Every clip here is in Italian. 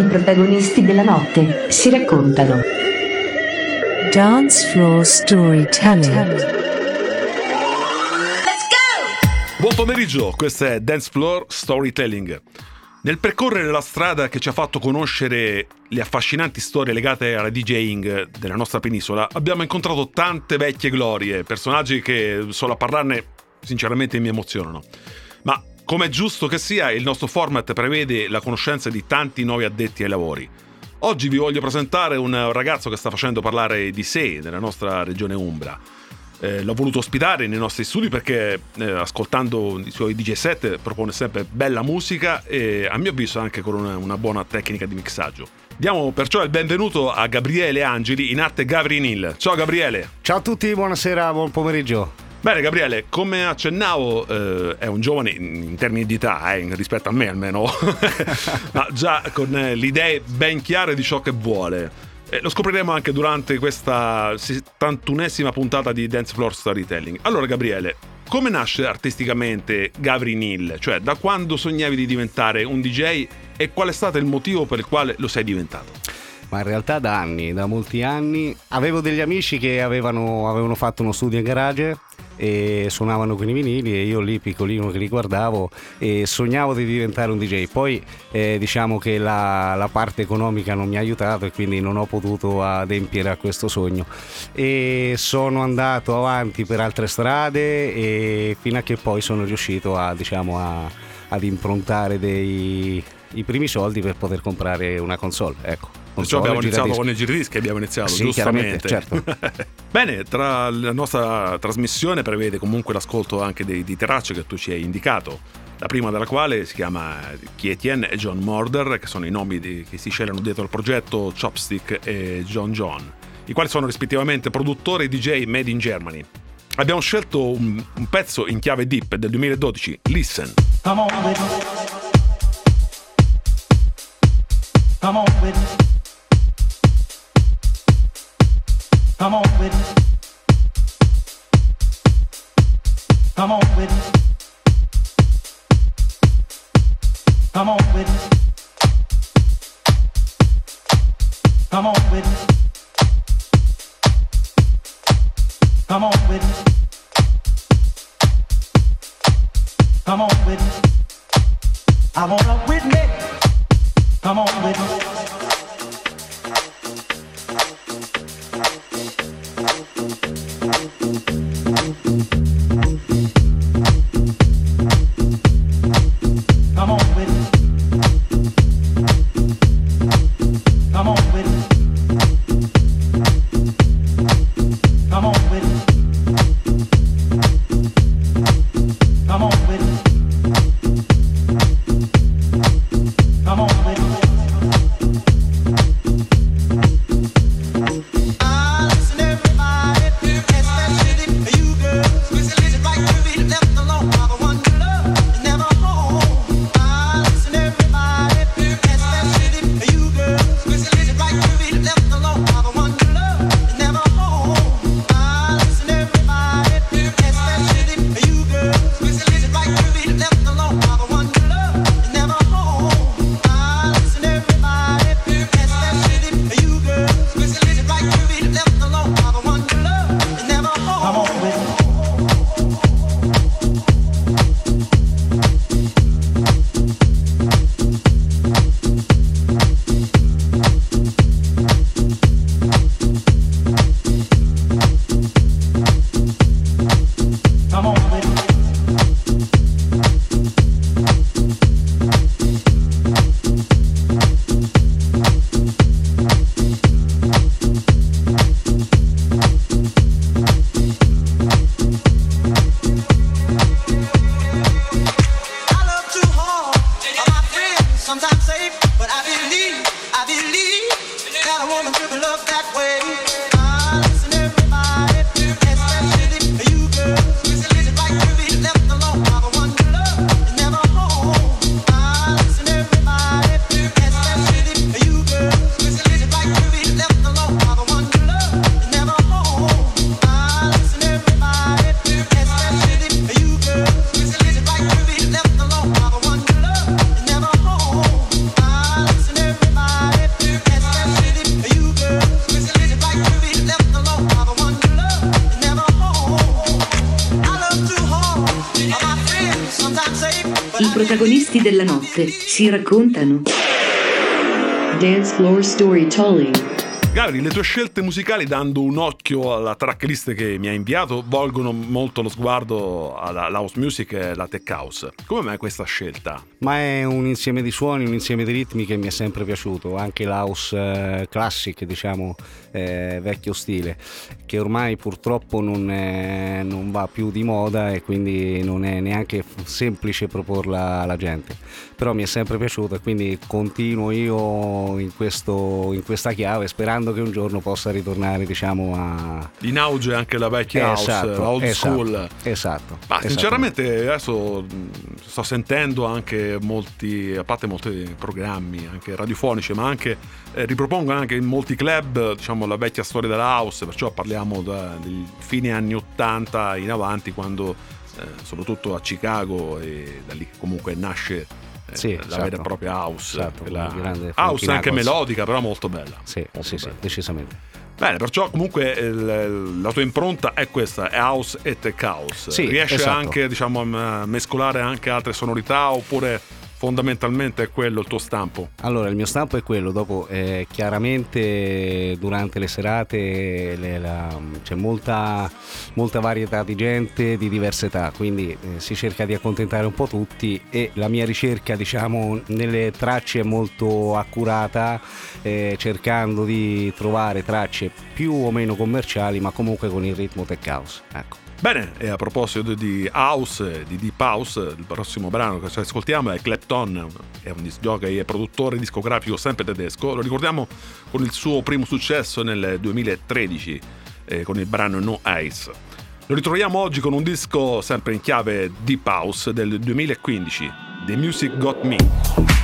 I protagonisti della notte si raccontano. Dance Floor Storytelling. Buon pomeriggio, questo è Dance Floor Storytelling. Nel percorrere la strada che ci ha fatto conoscere le affascinanti storie legate alla DJing della nostra penisola, abbiamo incontrato tante vecchie glorie, personaggi che solo a parlarne sinceramente mi emozionano. Ma come è giusto che sia, il nostro format prevede la conoscenza di tanti nuovi addetti ai lavori. Oggi vi voglio presentare un ragazzo che sta facendo parlare di sé nella nostra regione Umbra eh, l'ho voluto ospitare nei nostri studi perché eh, ascoltando i suoi DJ set propone sempre bella musica e a mio avviso anche con una, una buona tecnica di mixaggio. Diamo perciò il benvenuto a Gabriele Angeli in arte Gavrinil. Ciao Gabriele. Ciao a tutti, buonasera, buon pomeriggio. Bene Gabriele, come accennavo eh, è un giovane in termini di età, eh, rispetto a me almeno, ma già con eh, le idee ben chiare di ciò che vuole. Eh, lo scopriremo anche durante questa 71esima puntata di Dance Floor Storytelling. Allora, Gabriele, come nasce artisticamente Gavri Neal? Cioè, da quando sognavi di diventare un DJ e qual è stato il motivo per il quale lo sei diventato? Ma in realtà da anni, da molti anni. Avevo degli amici che avevano, avevano fatto uno studio in garage e suonavano con i vinili e io lì piccolino che li guardavo e sognavo di diventare un DJ. Poi eh, diciamo che la, la, parte economica non mi ha aiutato e quindi non ho potuto adempiere a questo sogno. E sono andato avanti per altre strade e fino a che poi sono riuscito a, diciamo, a, ad improntare dei, i primi soldi per poter comprare una console. Ecco. Perciò abbiamo iniziato con il giradischi abbiamo iniziato, sì, giustamente. Certo. Bene, tra la nostra trasmissione prevede comunque l'ascolto anche dei, di tracce che tu ci hai indicato. La prima della quale si chiama Kietien e John Morder, che sono i nomi di, che si scelgono dietro al progetto Chopstick e John John, i quali sono rispettivamente produttori e DJ made in Germany. Abbiamo scelto un, un pezzo in chiave deep del 2012, Listen. Come on with it. Come on with it. Come on, witness. Come on, witness. Come on, witness. Come on, witness. Come on, witness. Come on, witness. I wanna witness. Come on, witness. Notte si raccontano. Dance floor storytelling. Gabri, le tue scelte musicali, dando un occhio alla tracklist che mi hai inviato, volgono molto lo sguardo alla house music e alla tech house. Come mai questa scelta? Ma è un insieme di suoni, un insieme di ritmi che mi è sempre piaciuto, anche l'house eh, classic, diciamo, eh, vecchio stile, che ormai purtroppo non, è- non va più di moda e quindi non è neanche semplice proporla alla gente. Però mi è sempre piaciuto e quindi continuo io in, questo- in questa chiave sperando che un giorno possa ritornare, diciamo, a... In auge anche la vecchia house, Esatto, la old esatto, school. Esatto. Ma sinceramente adesso sto sentendo anche molti, a parte molti programmi anche radiofonici, ma anche eh, ripropongono anche in molti club diciamo la vecchia storia della house, perciò parliamo da- dei fine anni 80 in avanti quando eh, soprattutto a Chicago e da lì comunque nasce Sì, la esatto. vera e propria house, un grande house anche melodica però molto bella. Sì, Molto sì, sì, bella. decisamente. Bene, perciò comunque il- la tua impronta è questa, è house e tech house. Sì, Riesci esatto. anche diciamo, a mescolare anche altre sonorità oppure fondamentalmente è quello il tuo stampo? Allora, il mio stampo è quello, dopo eh, chiaramente durante le serate le- la- c'è molta, molta varietà di gente di diverse età, quindi eh, si cerca di accontentare un po' tutti e la mia ricerca diciamo nelle tracce è molto accurata, eh, cercando di trovare tracce più o meno commerciali ma comunque con il ritmo tech house. Ecco. Bene, e a proposito di house, di deep house, il prossimo brano che ci ascoltiamo è Clapton, è un disc jockey e produttore discografico sempre tedesco, lo ricordiamo con il suo primo successo nel 2013 eh, con il brano No Ice. Lo ritroviamo oggi con un disco sempre in chiave deep house del 2015, The Music Got Me.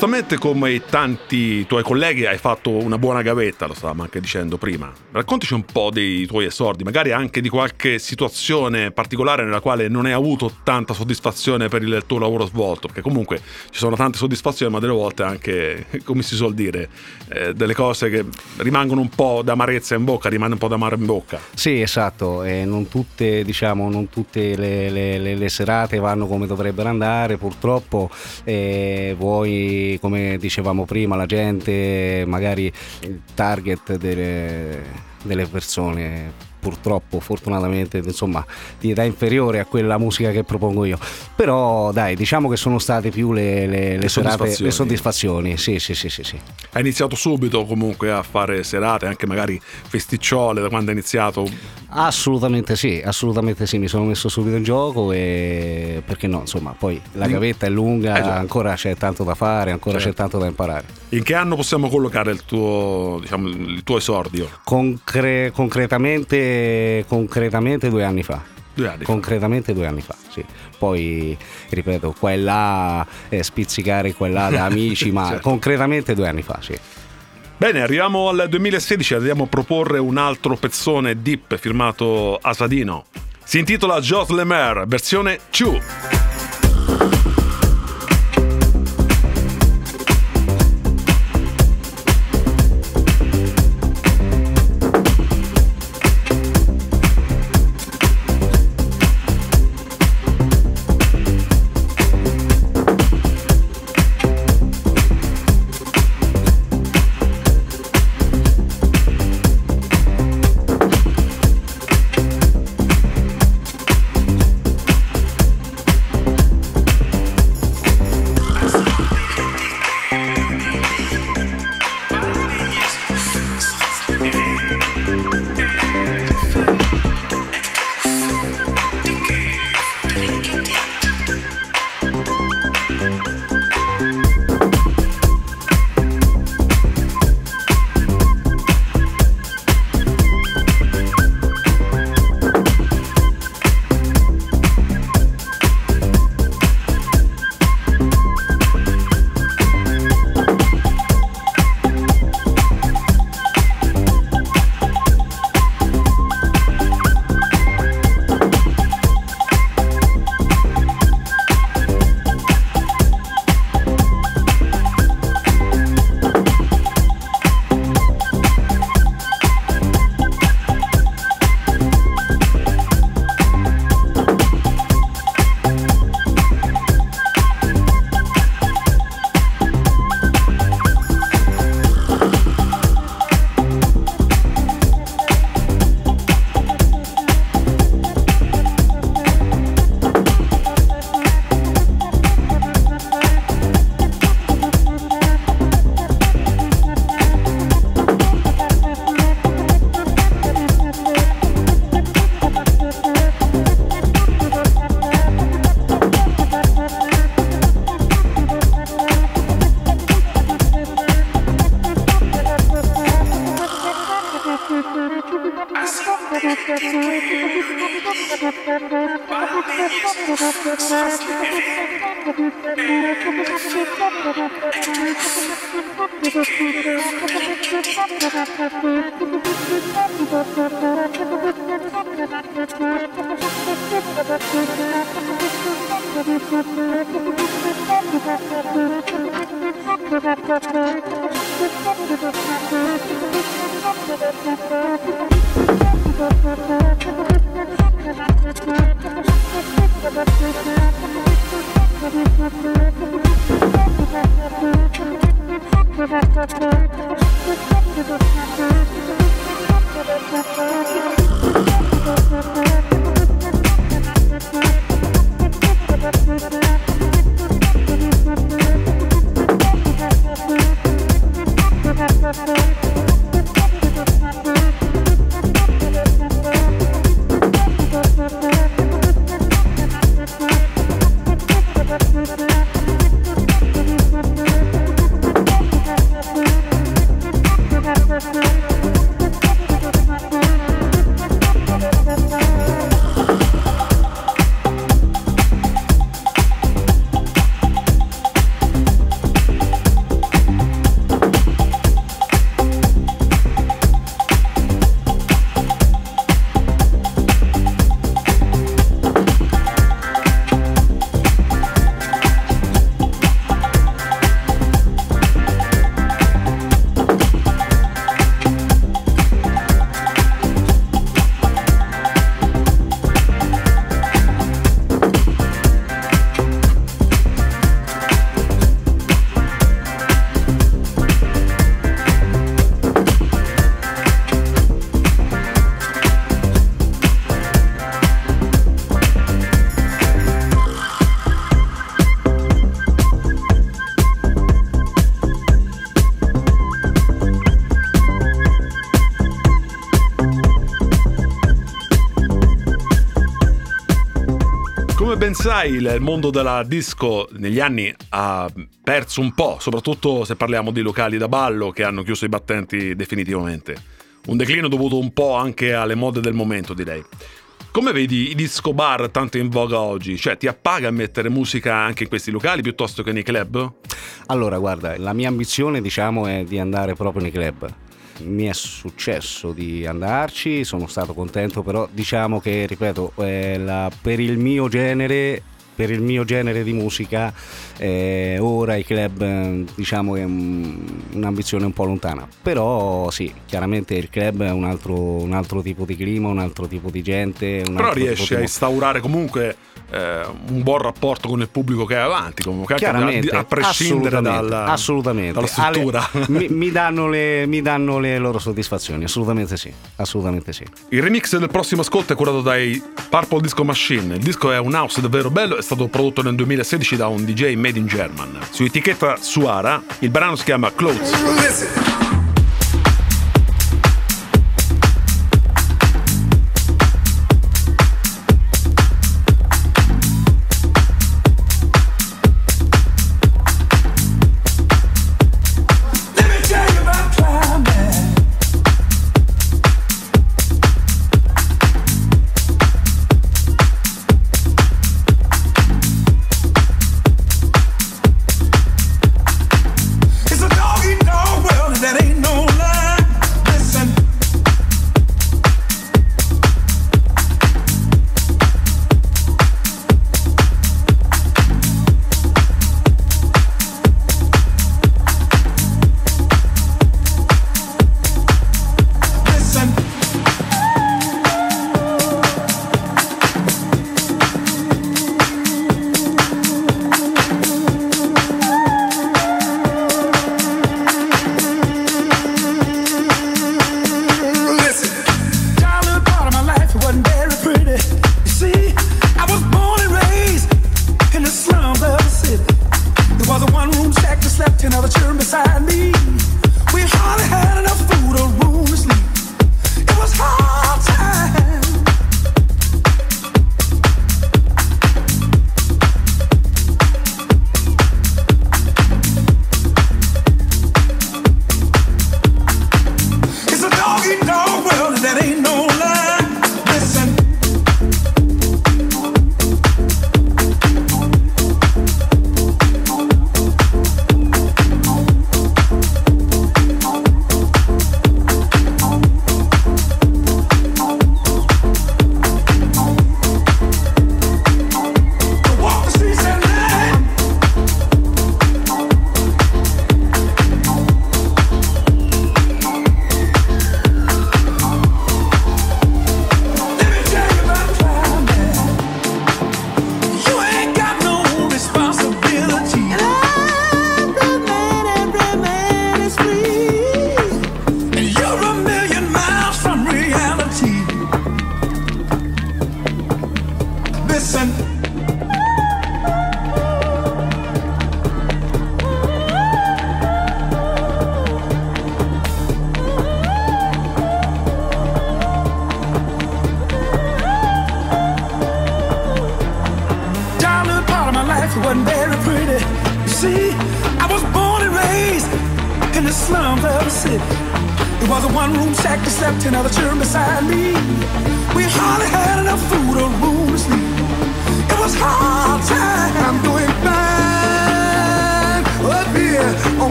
Giustamente come tanti tuoi colleghi hai fatto una buona gavetta, lo stavamo anche dicendo prima. Raccontaci un po' dei tuoi esordi, magari anche di qualche situazione particolare nella quale non hai avuto tanta soddisfazione per il tuo lavoro svolto, perché comunque ci sono tante soddisfazioni, ma delle volte anche, come si suol dire, eh, delle cose che rimangono un po' d'amarezza in bocca, rimane un po' d'amaro in bocca. Sì, esatto, e non tutte, diciamo, non tutte le, le- le- le serate vanno come dovrebbero andare, purtroppo e vuoi, come dicevamo prima, la gente, magari il target delle, delle persone purtroppo, fortunatamente, insomma, di età inferiore a quella musica che propongo io. Però dai, diciamo che sono state più le, le- le serate, soddisfazioni. le soddisfazioni. Sì, sì, sì, sì, sì. Hai iniziato subito comunque a fare serate, anche magari festicciole da quando hai iniziato. Assolutamente sì, assolutamente sì, mi sono messo subito in gioco e perché no, insomma, poi la gavetta è lunga, Eh ancora c'è tanto da fare, ancora Certo. c'è tanto da imparare. In che anno possiamo collocare il tuo, diciamo, il tuo esordio? Concre- concretamente, concretamente due anni fa. Due anni fa. Concretamente due anni fa, sì. Poi, ripeto, qua e là, eh, spizzicare qua e là da amici, ma Certo. concretamente due anni fa, sì. Bene, arriviamo al 2016 e andiamo a proporre un altro pezzone deep firmato Asadino. Si intitola Jos Lemaire, versione 2. Sai, il mondo della disco negli anni ha perso un po', soprattutto se parliamo di locali da ballo che hanno chiuso i battenti definitivamente. Un declino dovuto un po' anche alle mode del momento, direi. Come vedi i disco bar tanto in voga oggi? Cioè, ti appaga a mettere musica anche in questi locali piuttosto che nei club? Allora, guarda, la mia ambizione, diciamo, è di andare proprio nei club. Mi è successo di andarci, sono stato contento, però diciamo che, ripeto, eh, la- per il mio genere per il mio genere di musica eh, ora i club eh, diciamo che è un- un'ambizione un po' lontana però sì chiaramente il club è un altro, un altro tipo di clima un altro tipo di gente Però riesci di a instaurare comunque eh, un buon rapporto con il pubblico che hai avanti, comunque, Chiaramente, a prescindere assolutamente, dalla, assolutamente. dalla struttura. Ale- mi, mi danno le, mi danno le loro soddisfazioni, assolutamente sì, assolutamente sì. Il remix del prossimo ascolto è curato dai Purple Disco Machine. Il disco è un house davvero bello, è stato prodotto nel 2016 da un DJ made in German. Su etichetta Suara, il brano si chiama Clothes.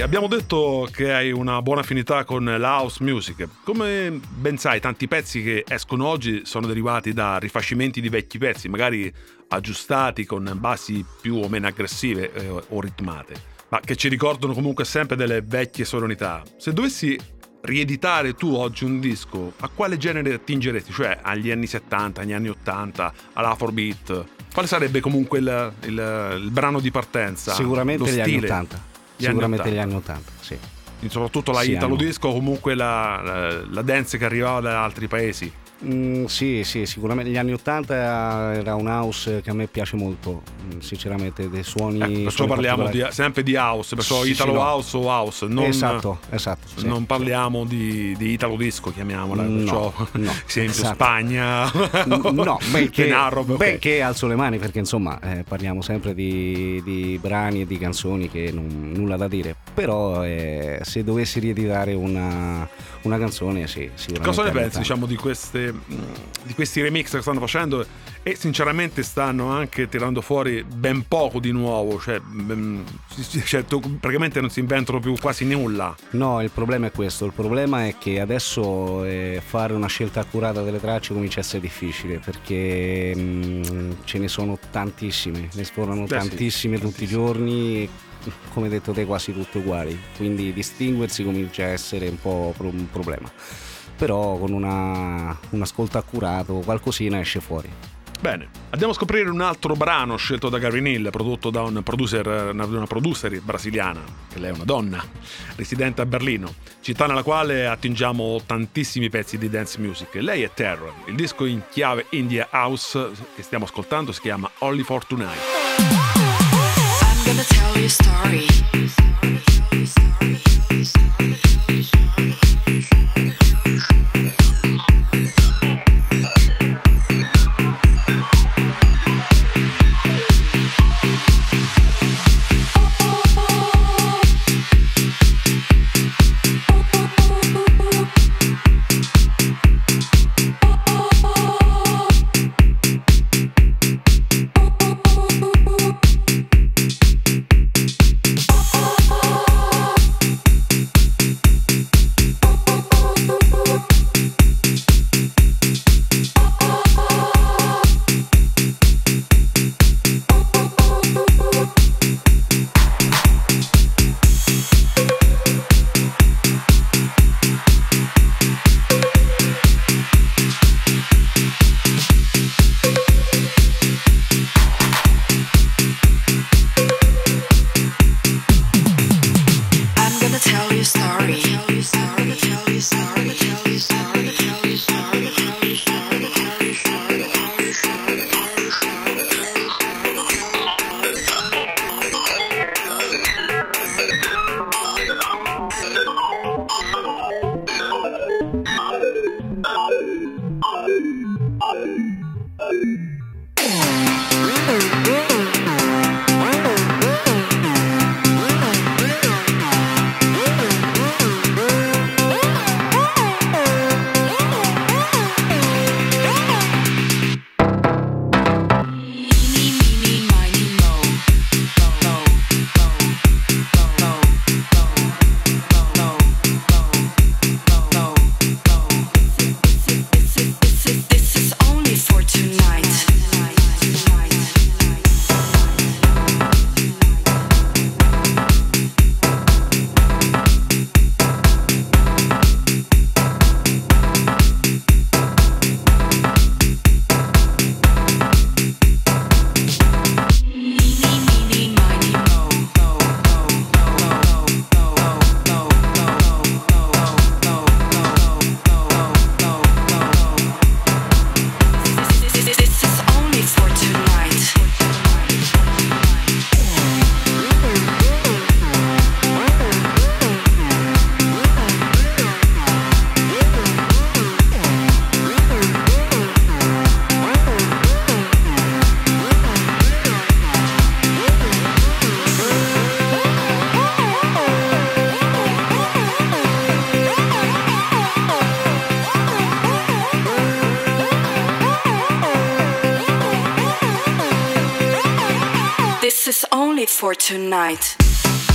Abbiamo detto che hai una buona affinità con la house music. Come ben sai, tanti pezzi che escono oggi sono derivati da rifacimenti di vecchi pezzi, magari aggiustati con bassi più o meno aggressive eh, o ritmate, ma che ci ricordano comunque sempre delle vecchie sonorità. Se dovessi rieditare tu oggi un disco, a quale genere attingeresti? Cioè agli anni 70, agli anni 80, all'Afrobeat? Quale sarebbe comunque il, il- il brano di partenza? Sicuramente gli anni stile? 80. Gli anni Sicuramente 80. gli anni 80, sì. Soprattutto la Italo disco, comunque la, la, la dance che arrivava da altri paesi. Mm, sì, sì, sicuramente gli anni 80 era un house che a me piace molto, mm, sinceramente, dei suoni... Ecco, perciò suoni parliamo di- sempre di house, perciò Sì, Italo sì, no. house o house, non, esatto, esatto. sì. non parliamo di, di Italo disco, chiamiamola, No, perciò no, esempio esatto. Spagna, No, benché, Denaro, ok. benché alzo le mani perché insomma eh, parliamo sempre di, di brani e di canzoni che non, nulla da dire, però eh, se dovessi rieditare una, una canzone sì, sicuramente. Cosa ne pensi 80. diciamo, di, queste, mh, di questi remix che stanno facendo e sinceramente stanno anche tirando fuori ben poco di nuovo, cioè, mh, cioè, praticamente non si inventano più quasi nulla. No, il problema è questo, il problema è che adesso eh, fare una scelta accurata delle tracce comincia a essere difficile perché mm, ce ne sono tantissime, ne esplorano Beh, sì, tantissime tutti i giorni e come hai detto te quasi tutte uguali, quindi distinguersi comincia a essere un po' un problema. Però con una- un ascolto accurato qualcosina esce fuori. Bene, andiamo a scoprire un altro brano scelto da Gary Hill, prodotto da un producer, una, una producer brasiliana, che lei è una donna, residente a Berlino, città nella quale attingiamo tantissimi pezzi di dance music. Lei è Terror, il disco in chiave India House che stiamo ascoltando si chiama Only for Tonight. I'm gonna tell you a story. I'm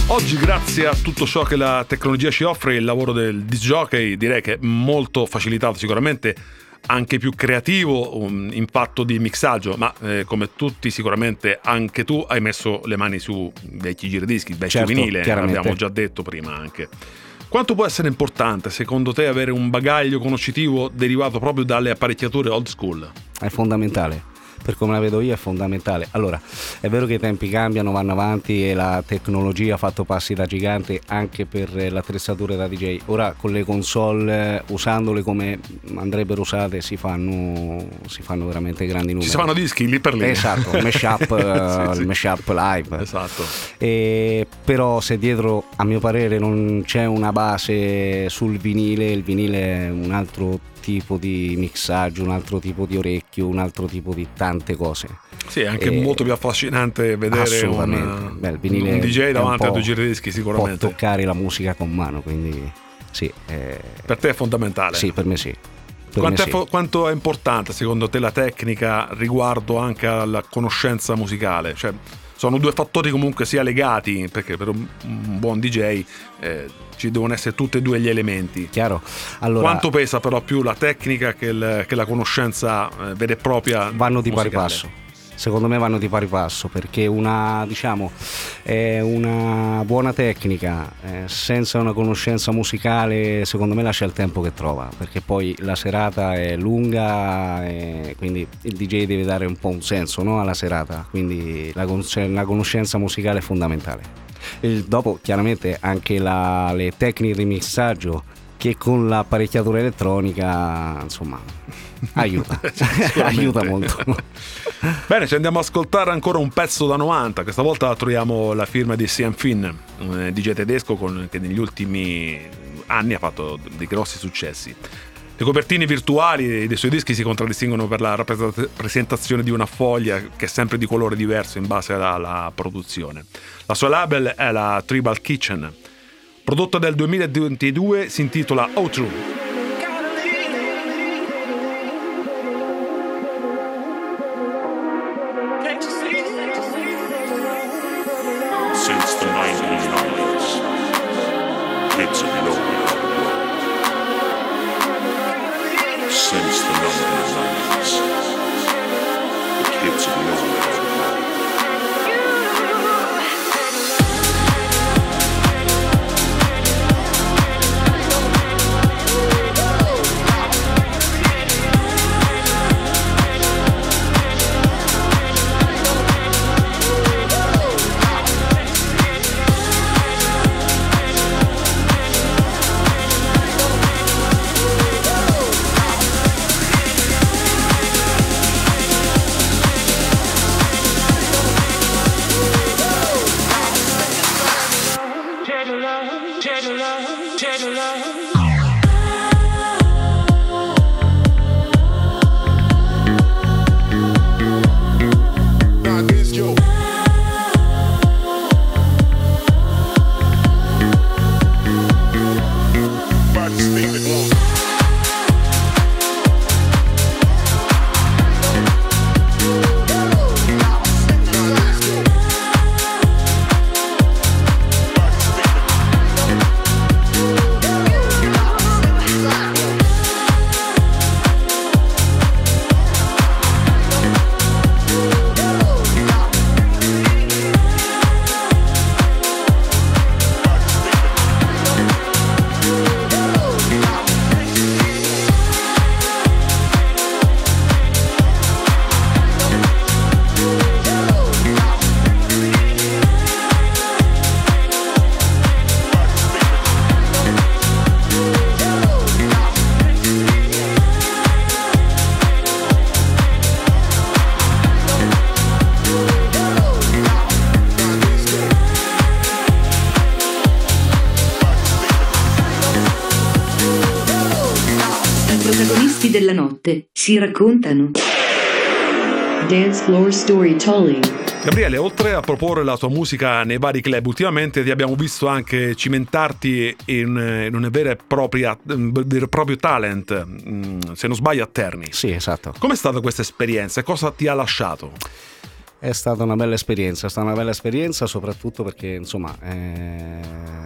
Oggi, grazie a tutto ciò che la tecnologia ci offre, il lavoro del disc jockey direi che è molto facilitato, sicuramente anche più creativo, un impatto di mixaggio, ma eh, come tutti sicuramente anche tu hai messo le mani su vecchi giradischi, vecchio Certo, vinile, l'abbiamo già detto prima anche. Quanto può essere importante secondo te avere un bagaglio conoscitivo derivato proprio dalle apparecchiature old school? È fondamentale. Per come la vedo io è fondamentale. Allora, è vero che i tempi cambiano, vanno avanti e la tecnologia ha fatto passi da gigante anche per l'attrezzatura da DJ. Ora con le console, usandole come andrebbero usate, si fanno, si fanno veramente grandi numeri. Si fanno dischi lì per lì. Esatto, il mashup, Sì, sì. mashup live. Esatto. E però se dietro a mio parere non c'è una base sul vinile, il vinile è un altro tipo di mixaggio, un altro tipo di orecchio, un altro tipo di tante cose. Sì, è anche Eh, molto più affascinante vedere un, Beh, un DJ davanti a due giradischi Può sicuramente. toccare la musica con mano, quindi sì, eh, Per te è fondamentale. sì per me sì. Quanto è, sì. quanto è importante secondo te la tecnica riguardo anche alla conoscenza musicale? Cioè, sono due fattori comunque sia legati, perché per un, un buon DJ eh, ci devono essere tutti e due gli elementi. Chiaro? Allora, Quanto pesa però più la tecnica che, il- che la conoscenza eh, vera e propria? vanno di pari musicale? passo. Secondo me vanno di pari passo perché una, diciamo, è una buona tecnica eh, senza una conoscenza musicale, secondo me lascia il tempo che trova, perché poi la serata è lunga e quindi il DJ deve dare un po' un senso no, alla serata, quindi la, con- la conoscenza musicale è fondamentale. Il- dopo chiaramente anche la- le tecniche di mixaggio che con l'apparecchiatura elettronica insomma aiuta, aiuta molto. Bene, ci andiamo ad ascoltare ancora un pezzo da 90. Questa volta troviamo la firma di Sian Finn, un eh, DJ tedesco con- che negli ultimi anni ha fatto dei grossi successi. Le copertine virtuali dei suoi dischi si contraddistinguono per la rappresentazione di una foglia che è sempre di colore diverso in base alla, produzione. La sua label è la Tribal Kitchen. Prodotto del 2022 si intitola Outro. Notte si raccontano. Dance floor storytelling. Gabriele, oltre a proporre la tua musica nei vari club, ultimamente ti abbiamo visto anche cimentarti in, in e un vero e proprio talent, mm, se non sbaglio a Terni. Sì, esatto. Com'è stata questa esperienza e cosa ti ha lasciato? È stata una bella esperienza, è stata una bella esperienza soprattutto perché insomma eh,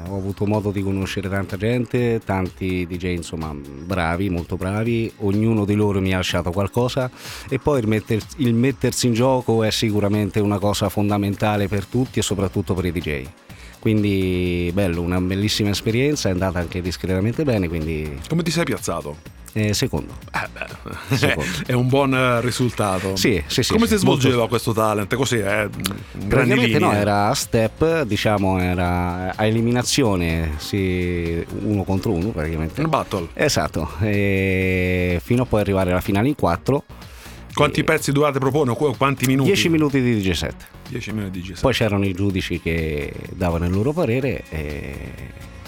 ho avuto modo di conoscere tanta gente, tanti DJ insomma bravi, molto bravi, ognuno di loro mi ha lasciato qualcosa e poi il, metter- il mettersi in gioco è sicuramente una cosa fondamentale per tutti e soprattutto per i DJ. Quindi bello, una bellissima esperienza, è andata anche discretamente bene, quindi Come ti sei piazzato? eh, secondo. Eh beh, Secondo. è un buon eh, risultato. Sì, sì, sì, Come si svolgeva molto- questo talent? Così, eh, Praticamente no, era a step, diciamo, era a eliminazione, sì, uno contro uno praticamente. Un battle. Esatto, e fino a poi arrivare alla finale in 4. Quanti pezzi dovevate proporre? Qu- Quanti minuti? 10 minuti di DJ set. 10 minuti di GS. Poi c'erano i giudici che davano il loro parere e...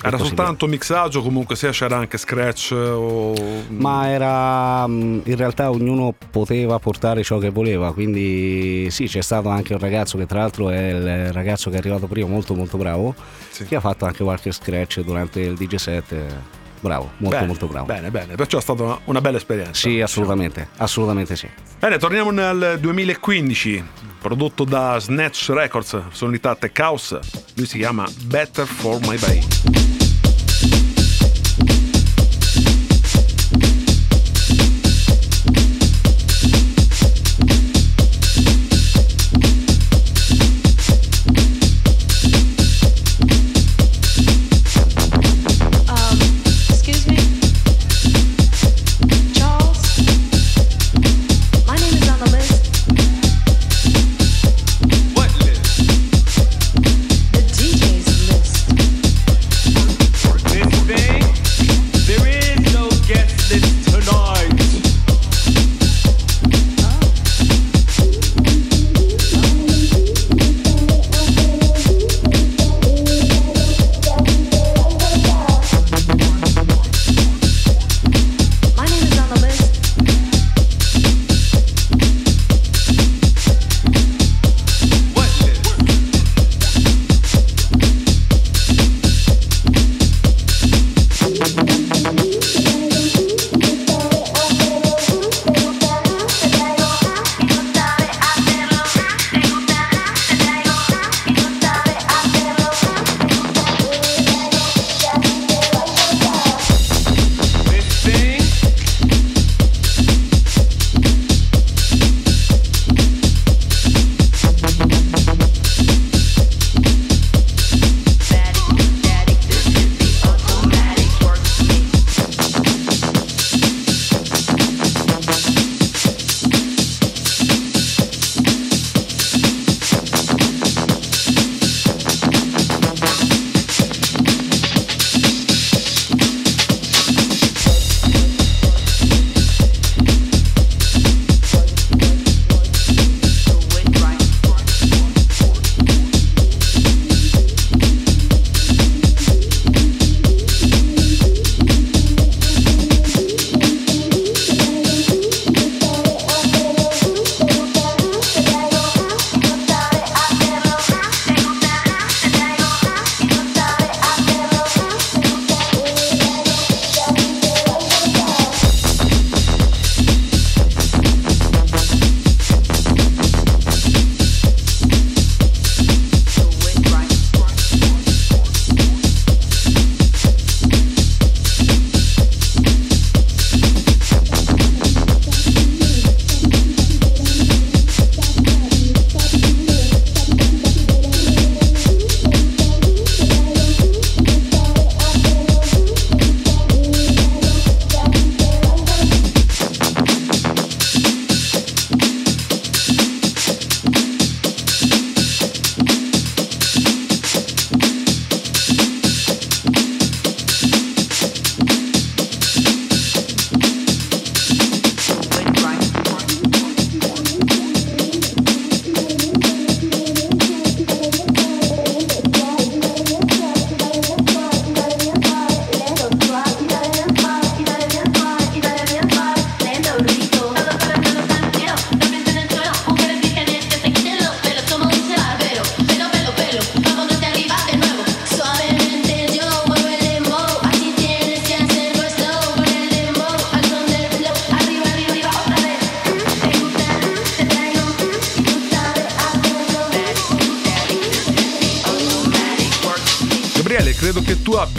Era soltanto mixaggio, comunque sia c'era anche scratch o... Ma era mh, in realtà ognuno poteva portare ciò che voleva, quindi sì, c'è stato anche un ragazzo che tra l'altro è il ragazzo che è arrivato prima, molto molto bravo, Sì. che ha fatto anche qualche scratch durante il DJ set. Bravo, molto Bene, molto bravo. Bene, bene, perciò è stata una, una bella esperienza. Sì, assolutamente, assolutamente sì. Bene, torniamo nel 2015, prodotto da Snatch Records, sonorità Tech House. Lui si chiama Better for My Bay.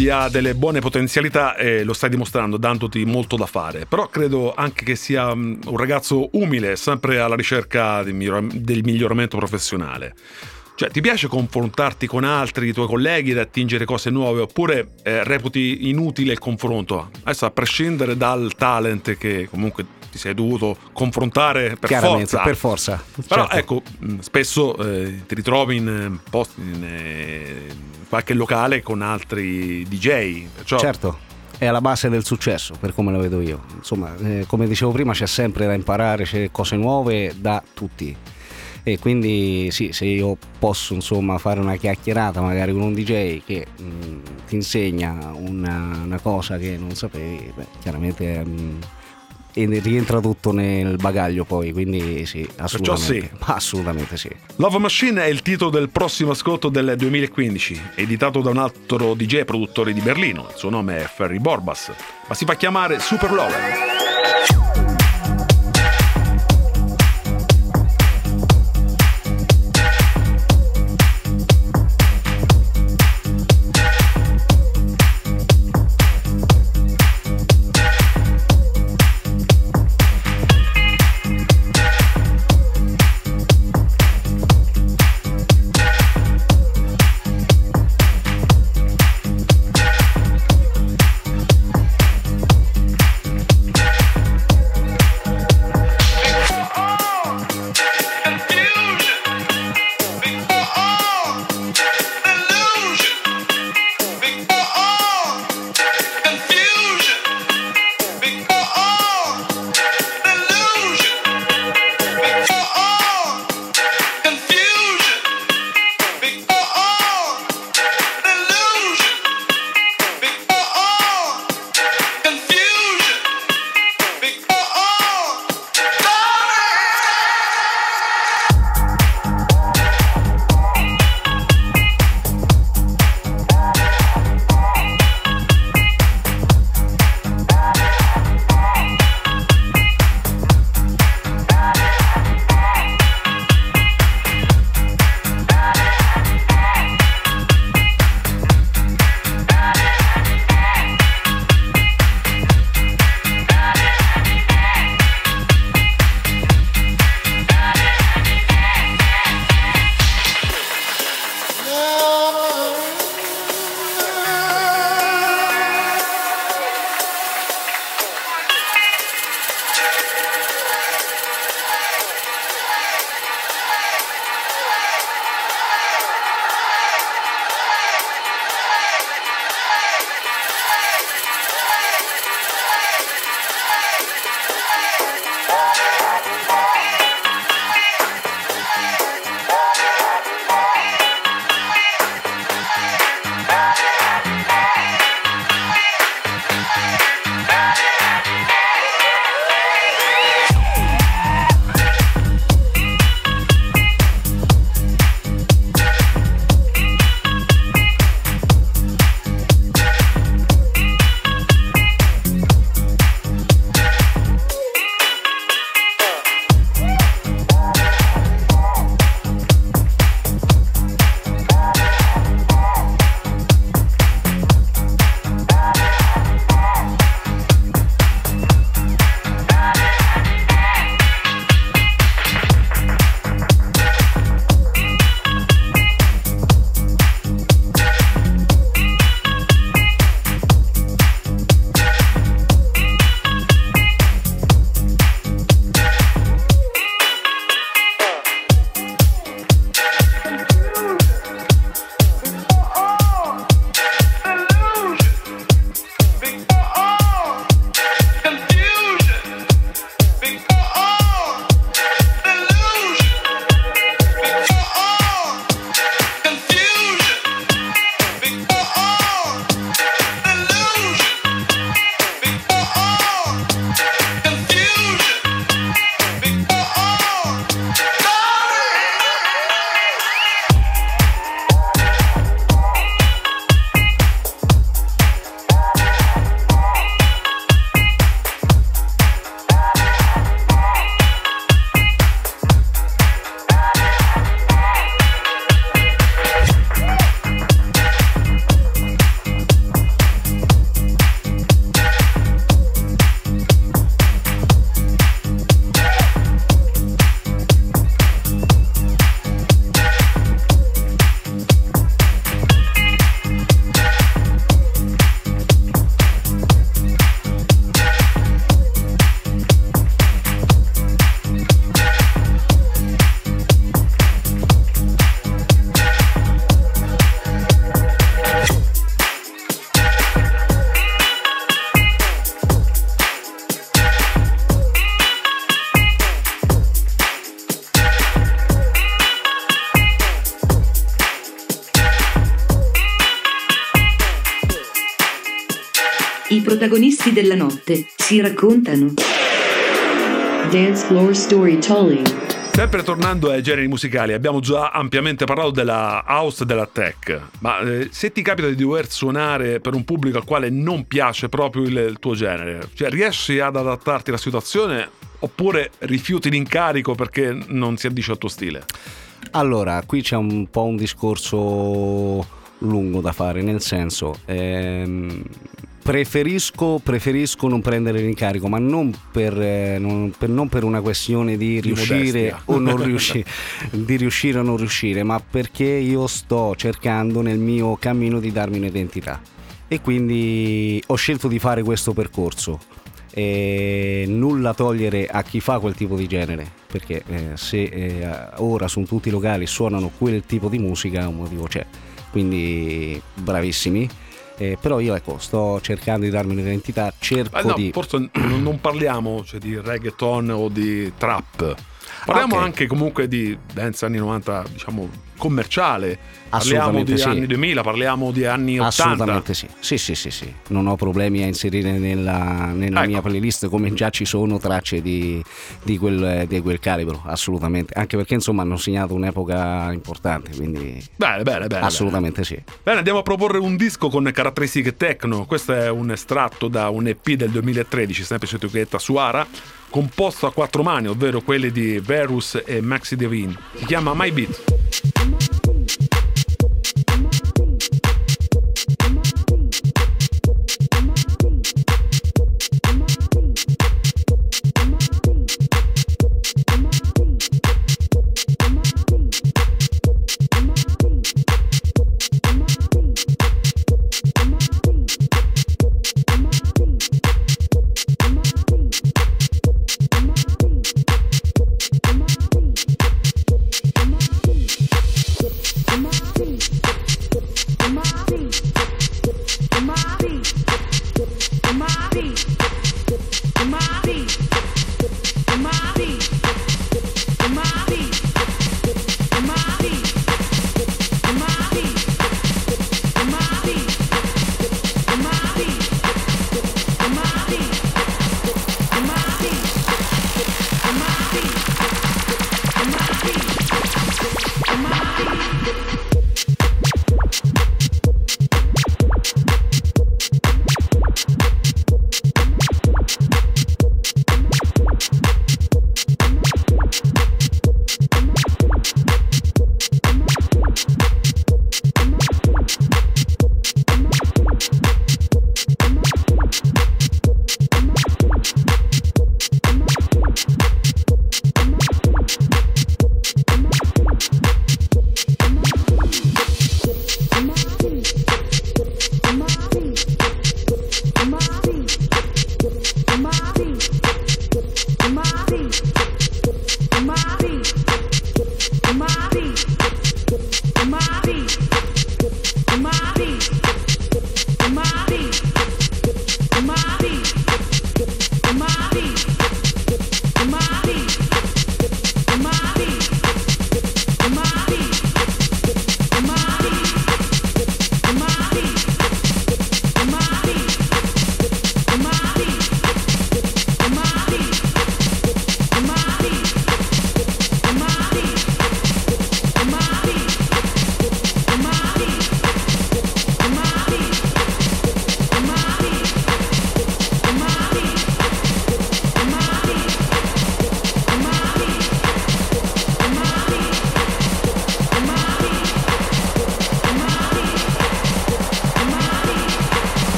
Abbia delle buone potenzialità e lo stai dimostrando, dandoti molto da fare. Però credo anche che sia mm, un ragazzo umile, sempre alla ricerca del, migliora- del miglioramento professionale. Cioè, ti piace confrontarti con altri tuoi colleghi ed attingere cose nuove oppure eh, reputi inutile il confronto? Adesso a prescindere dal talent che comunque ti sei dovuto confrontare per Chiaramente, forza. per forza. Però certo. ecco, mh, spesso eh, ti ritrovi in, eh, posti, in, eh, qualche locale con altri DJ. Perciò Certo, è alla base del successo, per come lo vedo io. Insomma, eh, come dicevo prima, c'è sempre da imparare, c'è cose nuove da tutti. E quindi sì, se io posso insomma fare una chiacchierata magari con un DJ che mh, ti insegna una, una cosa che non sapevi, beh, chiaramente mh, e rientra tutto nel bagaglio poi, quindi sì, assolutamente. Assolutamente sì. Love Machine è il titolo del prossimo ascolto del 2015, editato da un altro DJ produttore di Berlino. Il suo nome è Ferry Borbas, ma si fa chiamare Super Lover. Della notte si raccontano. Dance floor storytelling. Sempre tornando ai generi musicali, abbiamo già ampiamente parlato della house e della tech, ma eh, se ti capita di dover suonare per un pubblico al quale non piace proprio il, il tuo genere, cioè riesci ad adattarti alla situazione oppure rifiuti l'incarico perché non si addice al tuo stile? Allora, qui c'è un po' un discorso lungo da fare, nel senso, ehm, preferisco, preferisco non prendere l'incarico, ma non per, eh, non, per- non per una questione di riuscire modestia. o non riuscire, di riuscire o non riuscire, ma perché io sto cercando nel mio cammino di darmi un'identità. E quindi ho scelto di fare questo percorso. E nulla togliere a chi fa quel tipo di genere perché eh, se eh, ora su tutti i locali suonano quel tipo di musica un motivo c'è quindi bravissimi Eh, però io ecco sto cercando di darmi un'identità cerco Eh no, di forse non parliamo cioè, di reggaeton o di trap. Parliamo Ok. anche comunque di dance anni 90, diciamo, commerciale. Parliamo di sì. anni 2000, parliamo di anni 80. Assolutamente sì. Sì, sì, sì, sì. Non ho problemi a inserire nella, nella Ecco. mia playlist come già ci sono tracce di, di quel, di quel calibro, assolutamente. Anche perché insomma hanno segnato un'epoca importante, quindi Bene, bene, bene. assolutamente sì. Bene, andiamo a proporre un disco con caratteristiche techno. Questo è un estratto da un EP del 2013, sempre su etichetta Suara, composto a quattro mani, ovvero quelli di Verus e Maxi Devine. Si chiama My Beat.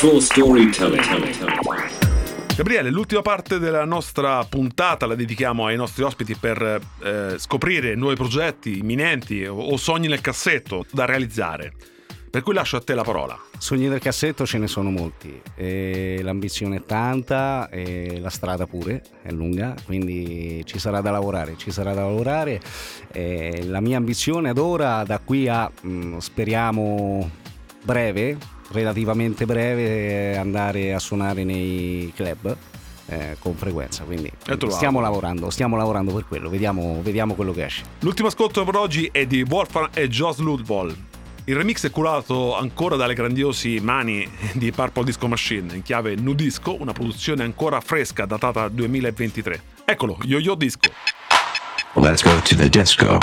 Floor storytelling. Gabriele, l'ultima parte della nostra puntata la dedichiamo ai nostri ospiti per eh, scoprire nuovi progetti imminenti o, o sogni nel cassetto da realizzare. Per cui lascio a te la parola. Sogni del cassetto ce ne sono molti, e l'ambizione è tanta e la strada pure è lunga, quindi ci sarà da lavorare, ci sarà da lavorare. E la mia ambizione ad ora, da qui a mh, speriamo breve, relativamente breve, è andare a suonare nei club. eh, con frequenza quindi stiamo lavorando stiamo lavorando per quello vediamo, vediamo quello che esce L'ultimo ascolto per oggi è di Wolfgang e Joss Ludwig. Il remix è curato ancora dalle grandiosi mani di Purple Disco Machine in chiave nudisco, una produzione ancora fresca datata 2023. Eccolo, Yo-Yo Disco. Let's go to the disco.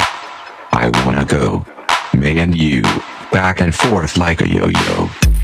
I wanna go. Me and you. Back and forth like a yo yo.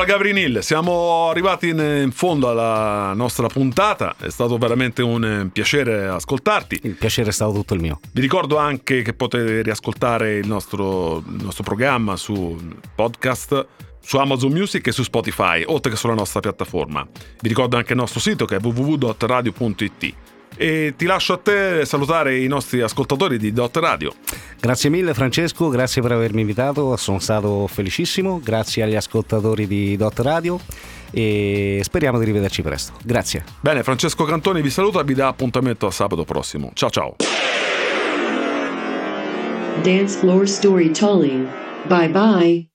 Allora, Gavrinil, siamo arrivati in, in fondo alla nostra puntata. È stato veramente un eh, piacere ascoltarti. il piacere è stato tutto il mio Vi ricordo anche che potete riascoltare il nostro, il nostro programma su podcast su Amazon Music e su Spotify, oltre che sulla nostra piattaforma. Vi ricordo anche il nostro sito che è www.radio.it. E ti lascio a te salutare i nostri ascoltatori di Dot Radio. Grazie mille Francesco, grazie per avermi invitato, sono stato felicissimo, grazie agli ascoltatori di Dot Radio e speriamo di rivederci presto. Grazie. Bene, Francesco Cantoni vi saluta e vi dà appuntamento a sabato prossimo. Ciao ciao. Dance floor storytelling. Bye bye.